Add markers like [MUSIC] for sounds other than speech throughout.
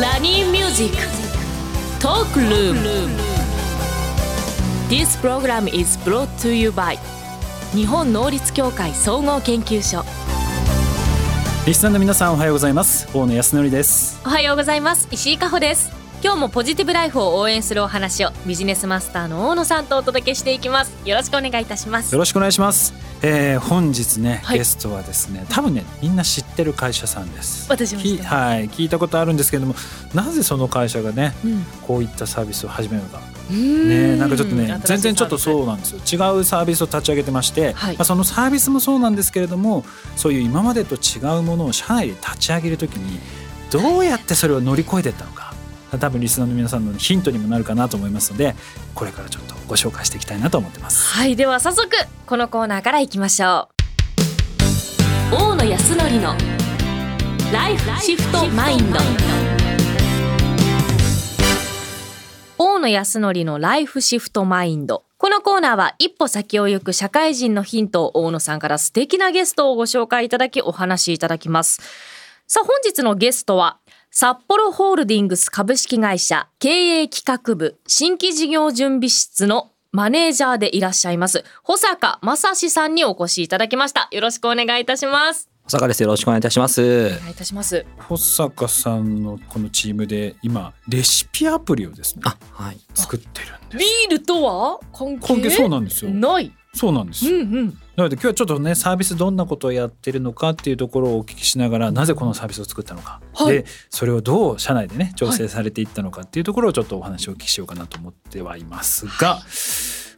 ラニーミュージックトークルーム This program is brought to you by 日本能率協会総合研究所リスナーの皆さんおはようございます。大野泰敬です。おはようございます。石井加穂です今日もポジティブライフを応援するお話をビジネスマスターの大野さんとお届けしていきます。よろしくお願いいたします。よろしくお願いします、えー、本日ね、はい。ゲストはですね多分ねみんな知ってる会社さんです。き私もはい聞いたことあるんですけれどもなぜその会社がねうん。こういったサービスを始めるのか。ねねなんかちょっとね全然ちょっとそうなんですよ。違うサービスを立ち上げてまして、はい。まあ、そのサービスもそうなんですけれどもそういう今までと違うものを社内で立ち上げるときにどうやってそれを乗り越えていったのか多分リスナーの皆さんのヒントにもなるかなと思いますのでこれからちょっとご紹介していきたいなと思ってます。はいでは早速このコーナーからいきましょう。大野康則のライフシフトマインド。大野康則のライフシフトマインド。このコーナーは一歩先を行く社会人のヒントを大野さんから素敵なゲストをご紹介いただきお話しいただきます。さあ本日のゲストは札幌ホールディングス株式会社経営企画部新規事業準備室のマネージャーでいらっしゃいます保坂正史さんにお越しいただきましたよろしくお願いいたします小坂です。よろしくお願いいたします。お願いいたします保坂さんのこのチームで今レシピアプリをですねあ、はい。作ってるんです。ビールとは関係？関係そうなんですよ。ないそうなんです。うんうん。なので今日はちょっとねサービスどんなことをやってるのかっていうところをお聞きしながらなぜこのサービスを作ったのか、はい。でそれをどう社内でね調整されていったのかっていうところをちょっとお話をお聞きしようかなと思ってはいますが、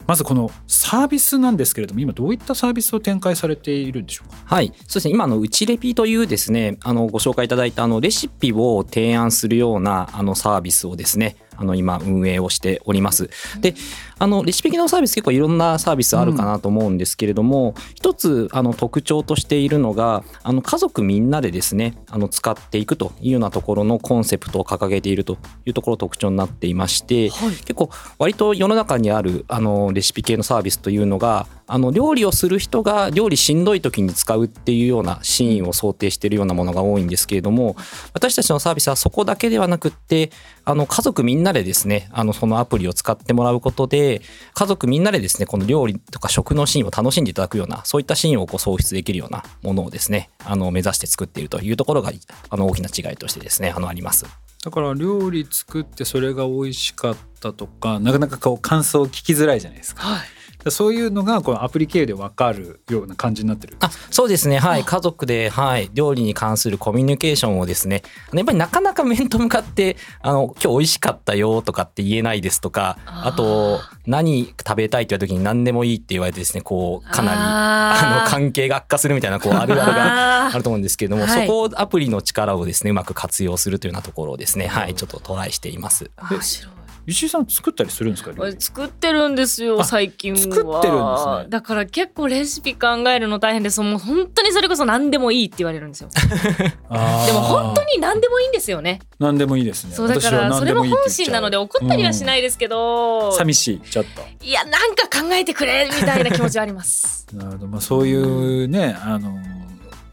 まずこのサービスなんですけれども今どういったサービスを展開されているんでしょうか？はい。そうですね。今のうちレピというですね、あのご紹介いただいたあのレシピを提案するようなあのサービスをですね、あの今運営をしております。で、あのレシピ系のサービス結構いろんなサービスあるかなと思うんですけれども、一つあの特徴としているのが、あの家族みんなでですね、あの使っていくというようなところのコンセプトを掲げているというところ特徴になっていまして、はい結構割と世の中にあるあのレシピ系のサービスというのがあの料理をする人が料理しんどい時に使うっていうようなシーンを想定しているようなものが多いんですけれども私たちのサービスはそこだけではなくってあの家族みんなでですねあのそのアプリを使ってもらうことで家族みんなでですねこの料理とか食のシーンを楽しんでいただくようなそういったシーンをこう創出できるようなものをですねあの目指して作っているというところがあの大きな違いとしてですねあのあります。だから料理作ってそれが美味しかったとかなかなかこう感想を聞きづらいじゃないですか。はいそういうのがこのアプリ経由で分かるような感じになってる。あそうですね。はい。家族で、はい、料理に関するコミュニケーションをですね。やっぱりなかなか面と向かってあの今日美味しかったよとかって言えないですとかあと何食べたいって言われた時に何でもいいって言われてですねこうかなりああの関係が悪化するみたいなこう [LAUGHS] あるあるがあると思うんですけれども、はい。そこをアプリの力をですねうまく活用するというようなところをですねはい。ちょっとトライしています。面白い石井さん作ったりするんですか？作ってるんですよあ最近は。作ってるんですね。だから結構レシピ考えるの大変ですもう本当にそれこそ何でもいいって言われるんですよ。[LAUGHS] でも本当に何でもいいんですよね。何でもいいですね。そうだからそれも本心なので怒ったりはしないですけど、寂しいちょっいやなんか考えてくれみたいな気持ちはあります。と。[LAUGHS] なるほど。まあそういうねあの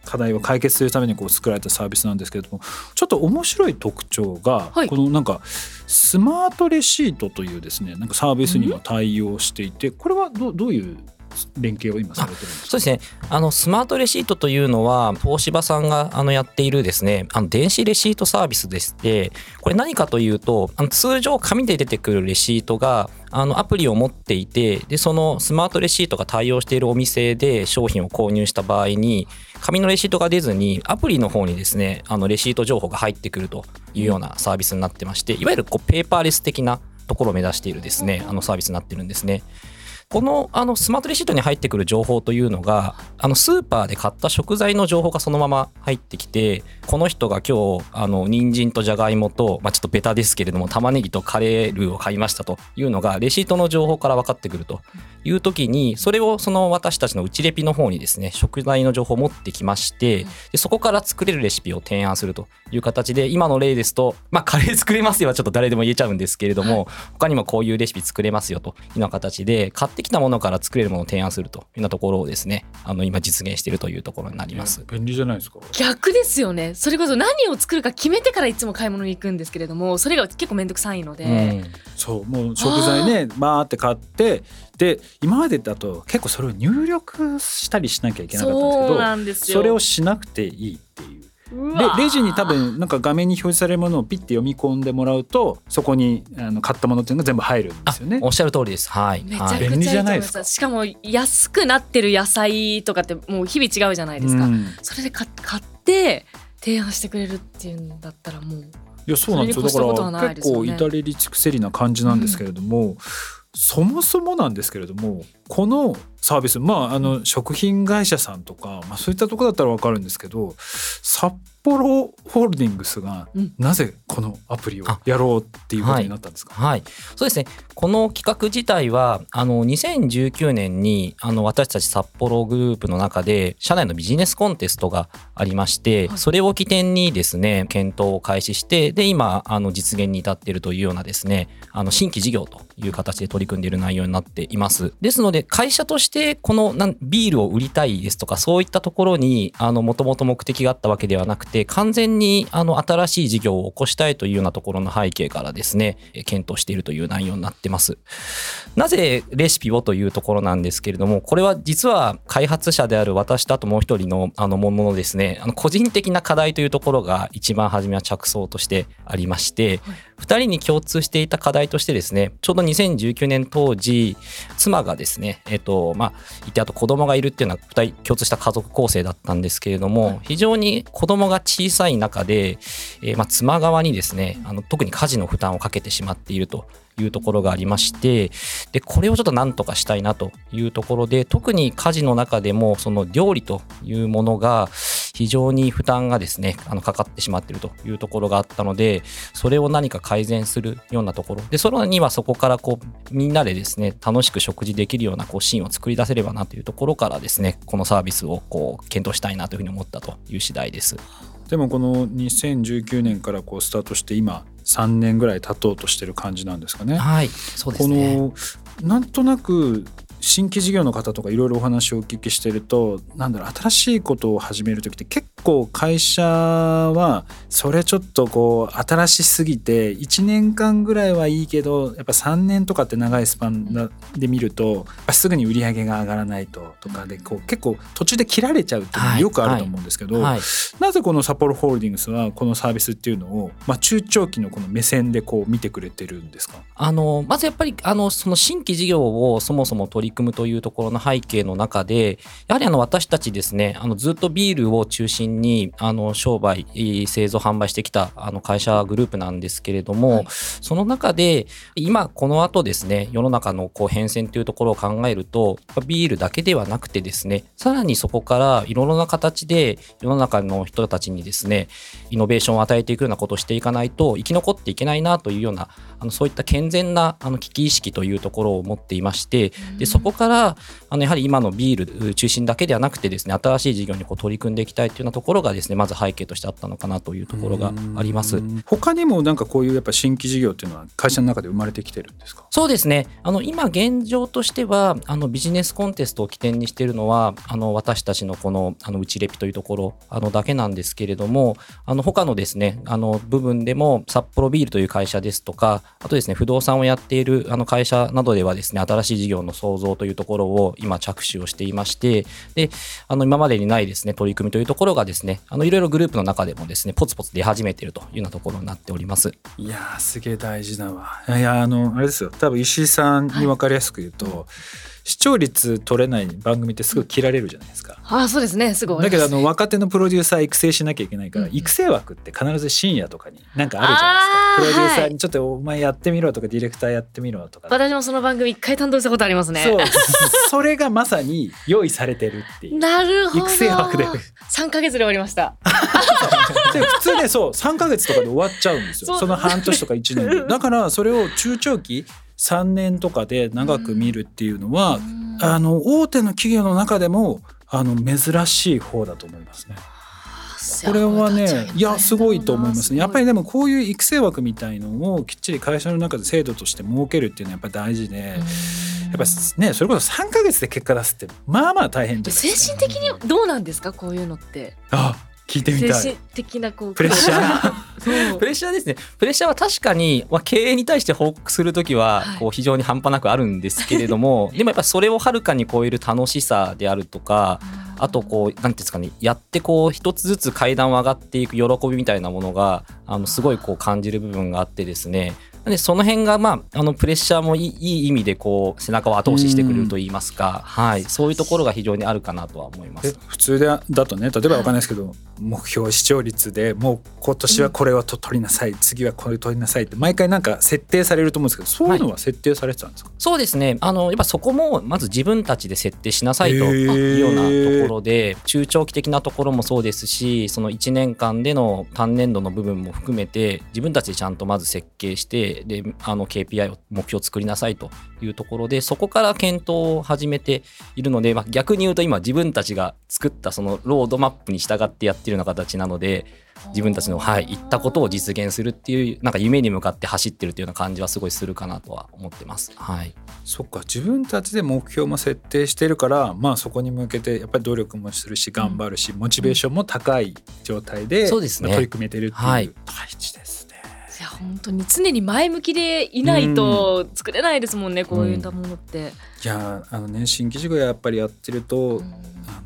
課題を解決するためにこう作られたサービスなんですけれどもちょっと面白い特徴が、はいこのなんかスマートレシートというですねなんかサービスにも対応していてこれはどどういう連携を今されてるんですか？そうですね。あのスマートレシートというのは東芝さんがあのやっているですね、あの電子レシートサービスでして、これ何かというと、あの通常紙で出てくるレシートがあのアプリを持っていて、でそのスマートレシートが対応しているお店で商品を購入した場合に、紙のレシートが出ずにアプリの方にですね、あのレシート情報が入ってくるというようなサービスになってまして、いわゆるこうペーパーレス的なところを目指しているですね、あのサービスになってるんですね。このあのスマートレシートに入ってくる情報というのがあのスーパーで買った食材の情報がそのまま入ってきてこの人が今日あの人参とじゃがいもと、まあ、ちょっとベタですけれども玉ねぎとカレールーを買いましたというのがレシートの情報から分かってくるという時にそれをその私たちのうちレピの方にですね食材の情報を持ってきましてでそこから作れるレシピを提案するという形で今の例ですとまあカレー作れますよはちょっと誰でも言えちゃうんですけれども他にもこういうレシピ作れますよというような形で買ってきたものから作れるものを提案するというようなところをですねあの今実現しているというところになります。便利じゃないですか。逆ですよね。それこそ何を作るか決めてからいつも買い物に行くんですけれどもそれが結構面倒くさいので、うん。そうもう食材ねバーって買ってで今までだと結構それを入力したりしなきゃいけなかったんですけそうどなんですよ。それをしなくていいっていうでレジに多分なんか画面に表示されるものをピッて読み込んでもらうとそこにあの買ったものっていうのが全部入るんですよね。おっしゃる通りです。はい。便利じゃないまですか。すしかも安くなってる野菜とかってもう日々違うじゃないですか、うん。それで買買って提案してくれるっていうんだったらもういやそうなんですよ。だから結構至れり尽くせりな感じなんですけれども、そもそもなんですけれどもこのサービスまああの食品会社さんとか、まあ、そういったところだったら分かるんですけど札幌ホールディングスがうん。なぜこのアプリをやろうっていうことになったんですか、はい、そうですね。この企画自体は、あの、2019年に、あの、私たち札幌グループの中で、社内のビジネスコンテストがありまして、はい。それを起点にですね、検討を開始して、で、今、あの、実現に至っているというようなですね、あの、新規事業という形で取り組んでいる内容になっています。ですので、会社として、この、なんビールを売りたいですとか、そういったところに、あの、もともと目的があったわけではなくて、完全に、あの、新しい事業を起こしたいというようなところの背景からですね、え検討しているという内容になってます。なぜレシピをというところなんですけれども、これは実は開発者である私とあともう一人のあのもののですね、あの個人的な課題というところが一番初めは着想としてありまして、二人に共通していた課題としてですね、ちょうど2019年当時、妻がですね、えっと、まあ、いて、あと子供がいるっていうのは二人共通した家族構成だったんですけれども、非常に子供が小さい中で、えーまあ、妻側にですね、あの特に家事の負担をかけてしまっているというところがありまして、で、これをちょっと何とかしたいなというところで、特に家事の中でも、その料理というものが、非常に負担がですね、あの、かかってしまっているというところがあったので、それを何か改善するようなところ。で、それにはそこからこう、みんなでですね、楽しく食事できるようなこうシーンを作り出せればなというところからですね、このサービスをこう、検討したいなというふうに思ったという次第です。でもこの2019年からこうスタートして今3年ぐらい経とうとしてる感じなんですかね。はい、そうですこね。のなんとなく新規事業の方とかいろいろお話をお聞きしてるとなんだろう新しいことを始める時って結構会社はそれちょっとこう新しすぎて1年間ぐらいはいいけどやっぱ3年とかって長いスパンなで見るとすぐに売り上げが上がらないととかでこう結構途中で切られちゃうっていうのがよくあると思うんですけど、はい。なぜこの札幌ホールディングスはこのサービスっていうのを、まあ、中長期のこの目線でこう見てくれてるんですか？あのまずやっぱりあのその新規事業をそもそも取り組むというところの背景の中でやはりあの私たちですねあのずっとビールを中心にあの商売製造販売してきたあの会社グループなんですけれども、はい。その中で今この後ですね世の中のこう変遷というところを考えるとビールだけではなくてですねさらにそこからいろいろな形で世の中の人たちにですねイノベーションを与えていくようなことをしていかないと生き残っていけないなというようなあのそういった健全なあの危機意識というところを持っていましてでそこからあのやはり今のビール中心だけではなくてですね新しい事業にこう取り組んでいきたいというようなところがですねまず背景としてあったのかなというところがあります。他にもなんかこういうやっぱ新規事業っていうのは会社の中で生まれてきてるんですか？そうですね。あの今現状としてはあのビジネスコンテストを起点にしているのはあの私たちのこのあのうちレピというところあのだけなんですけれども、あの他のですねあの部分でも札幌ビールという会社ですとか、あとですね不動産をやっているあの会社などではですね新しい事業の創造というところを今着手をしていまして、であの今までにないですね取り組みというところがですねあのいろいろグループの中でもですねポツポツ出始めているというようなところになっております。いやーすげえ大事だわ。いやあのあれですよ。多分石井さんに分かりやすく言うと、視聴率取れない番組ってすぐ切られるじゃないですか。ああそうですね。すごい。だけどあの若手のプロデューサー育成しなきゃいけないから、うん育成枠って必ず深夜とかになんかあるじゃないですか。プロデューサーあにちょっとお前やってみろとかディレクターやってみろとか、私もその番組一回担当したことありますね。そうそれがまさに用意されてるっていう。なるほど。育成枠で3ヶ月で終わりました。で普通ねそう3ヶ月とかで終わっちゃうんですよ。その半年とか1年で。[LAUGHS] だからそれを中長期3年とかで長く見るっていうのは、あの大手の企業の中でもあの珍しい方だと思いますね。これはねいやすごいと思いますね。やっぱりでもこういう育成枠みたいのをきっちり会社の中で制度として設けるっていうのはやっぱり大事でやっぱねそれこそ3か月で結果出すってまあまあ大変じゃない精神的にどうなんですか？こういうのって。あ聞いてみたい。精神的なこうプレッシャー。プレッシャーですね。プレッシャーは確かに、まあ、経営に対して報告する時ははい。こう非常に半端なくあるんですけれども、でもやっぱそれをはるかに超える楽しさであるとかあとこうなんていうんですかねやってこう一つずつ階段を上がっていく喜びみたいなものがあのすごいこう感じる部分があってですねでその辺がまああのプレッシャーもいいいい意味でこう背中を後押ししてくれると言いますか、はい、そういうところが非常にあるかなとは思いまえす。普通でだとね例えばわかんないですけど目標視聴率でもう今年はこれをと取りなさい、次はこれ取りなさいって毎回なんか設定されると思うんですけどそういうのは設定されてたんですか、そうですね。あのやっぱそこもまず自分たちで設定しなさいというようなところで中長期的なところもそうですしその1年間での単年度の部分も含めて自分たちでちゃんとまず設計してであの KPI を目標を作りなさいというところでそこから検討を始めているので、まあ、逆に言うと今自分たちが作ったそのロードマップに従ってやってるような形なので自分たちの、はい、言ったことを実現するっていうなんか夢に向かって走ってるっていうような感じはすごいするかなとは思ってます。はい。そっか自分たちで目標も設定してるからまあそこに向けてやっぱり努力もするし頑張るし、モチベーションも高い状態でそうですね。取り組めてるっていう、はい。大事本当に常に前向きでいないと作れないですもんね、こういったものって。いやあのね新規事業やっぱりやってると、うん。あ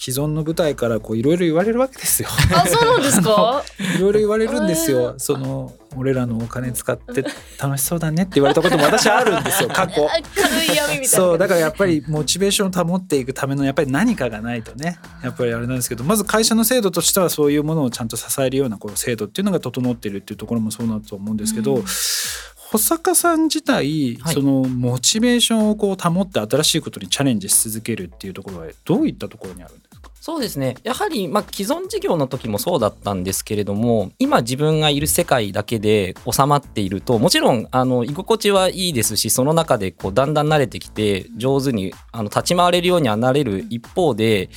既存の舞台からこういろいろ言われるわけですよ。あそうなんですか？いろいろ言われるんですえよ。その俺らのお金使って楽しそうだねって言われたことも私はあるんですよ。過去。[LAUGHS] あ軽い闇みたいな。そうだからやっぱりモチベーションを保っていくためのやっぱり何かがないとね。やっぱりあれなんですけどまず会社の制度としてはそういうものをちゃんと支えるようなこう制度っていうのが整っているっていうところもそうだと思うんですけど、うん。保坂さん自体、はい。そのモチベーションをこう保って新しいことにチャレンジし続けるっていうところはどういったところにあるんですか？そうですね。やはりまあ既存事業の時もそうだったんですけれども今自分がいる世界だけで収まっているともちろんあの居心地はいいですしその中でこうだんだん慣れてきて上手にあの立ち回れるようにはなれる一方でやっ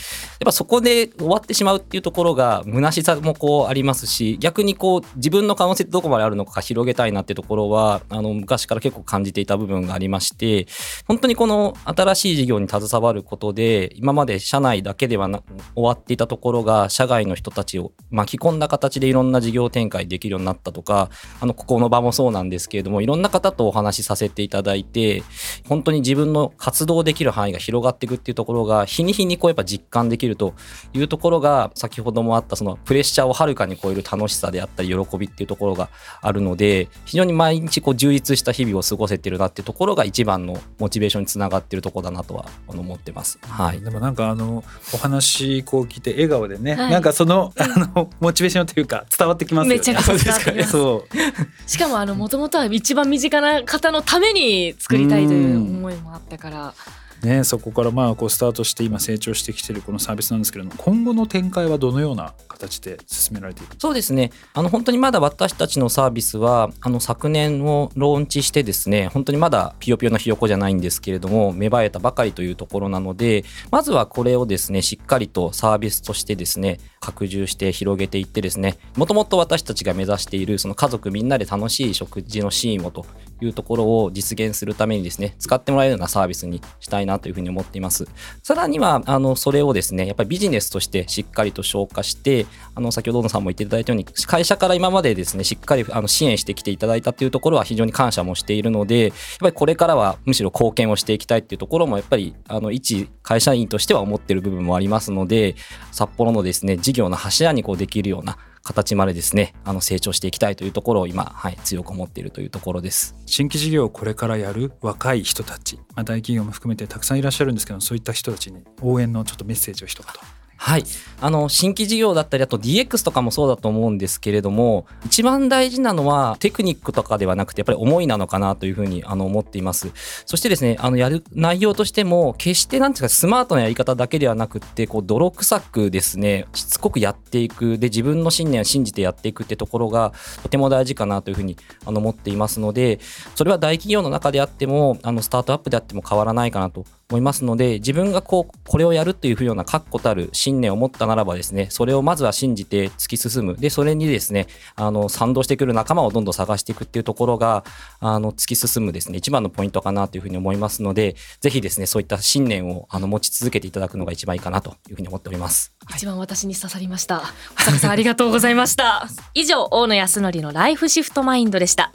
ぱそこで終わってしまうっていうところが虚しさもこうありますし逆にこう自分の可能性ってどこまであるのか広げたいなってところはあの昔から結構感じていた部分がありまして本当にこの新しい事業に携わることで今まで社内だけではなく終わっていたところが社外の人たちを巻き込んだ形でいろんな事業展開できるようになったとかあのここの場もそうなんですけれどもいろんな方とお話しさせていただいて本当に自分の活動できる範囲が広がっていくっていうところが日に日にこうやっぱ実感できるというところが先ほどもあったそのプレッシャーをはるかに超える楽しさであったり喜びっていうところがあるので非常に毎日こう充実した日々を過ごせてるなっていうところが一番のモチベーションにつながってるとこだなとは思ってます。はいでもなんかあのお話こう聞いて笑顔でね、はい。なんかそのあのモチベーションというか伝わってきますよね。めちゃくちゃ伝わってきますそうしかもあの元々は一番身近な方のために作りたいという思いもあったからね、そこからまあこうスタートして今成長してきてるこのサービスなんですけれども今後の展開はどのような形で進められていく？そうですね。あの本当にまだ私たちのサービスはあの昨年をローンチしてですね本当にまだピヨピヨのひよこじゃないんですけれども芽生えたばかりというところなのでまずはこれをですねしっかりとサービスとしてですね拡充して広げていってですねもともと私たちが目指しているその家族みんなで楽しい食事のシーンをというところを実現するためにですね使ってもらえるようなサービスにしたいなというふうに思っています。さらにはあのそれをですねやっぱりビジネスとしてしっかりと消化してあの先ほど小野さんも言っていただいたように会社から今までですねしっかりあの支援してきていただいたというところは非常に感謝もしているのでやっぱりこれからはむしろ貢献をしていきたいっていうところもやっぱりあの一会社員としては思っている部分もありますので札幌のですね事業の柱にこうできるような形までですねあの成長していきたいというところを今、はい、強く思っているというところです。新規事業をこれからやる若い人たち、まあ、大企業も含めてたくさんいらっしゃるんですけどそういった人たちに応援のちょっとメッセージを一言はい、あの新規事業だったりあと DX とかもそうだと思うんですけれども一番大事なのはテクニックとかではなくてやっぱり思いなのかなというふうにあの思っています。そしてですねあのやる内容としても決してなんていうかスマートなやり方だけではなくってこう泥臭くですねしつこくやっていく。で自分の信念を信じてやっていくってところがとても大事かなというふうにあの思っていますのでそれは大企業の中であってもあのスタートアップであっても変わらないかなと思いますので自分がこうこれをやるというふうな確固たる信信念を持ったならばですねそれをまずは信じて突き進む。でそれにですねあの賛同してくる仲間をどんどん探していくっていうところがあの突き進むですね一番のポイントかなというふうに思いますのでぜひですねそういった信念をあの持ち続けていただくのが一番いいかなというふうに思っております。一番私に刺さりました。保坂さんありがとうございました。[LAUGHS] 以上大野康則のライフシフトマインドでした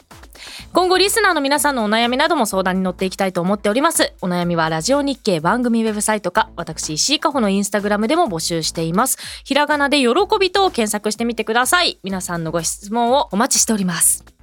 今後リスナーの皆さんのお悩みなども相談に乗っていきたいと思っております。お悩みはラジオ日経番組ウェブサイトか私石井加穂のインスタグラムでも募集しています。ひらがなで喜びと検索してみてください。皆さんのご質問をお待ちしております。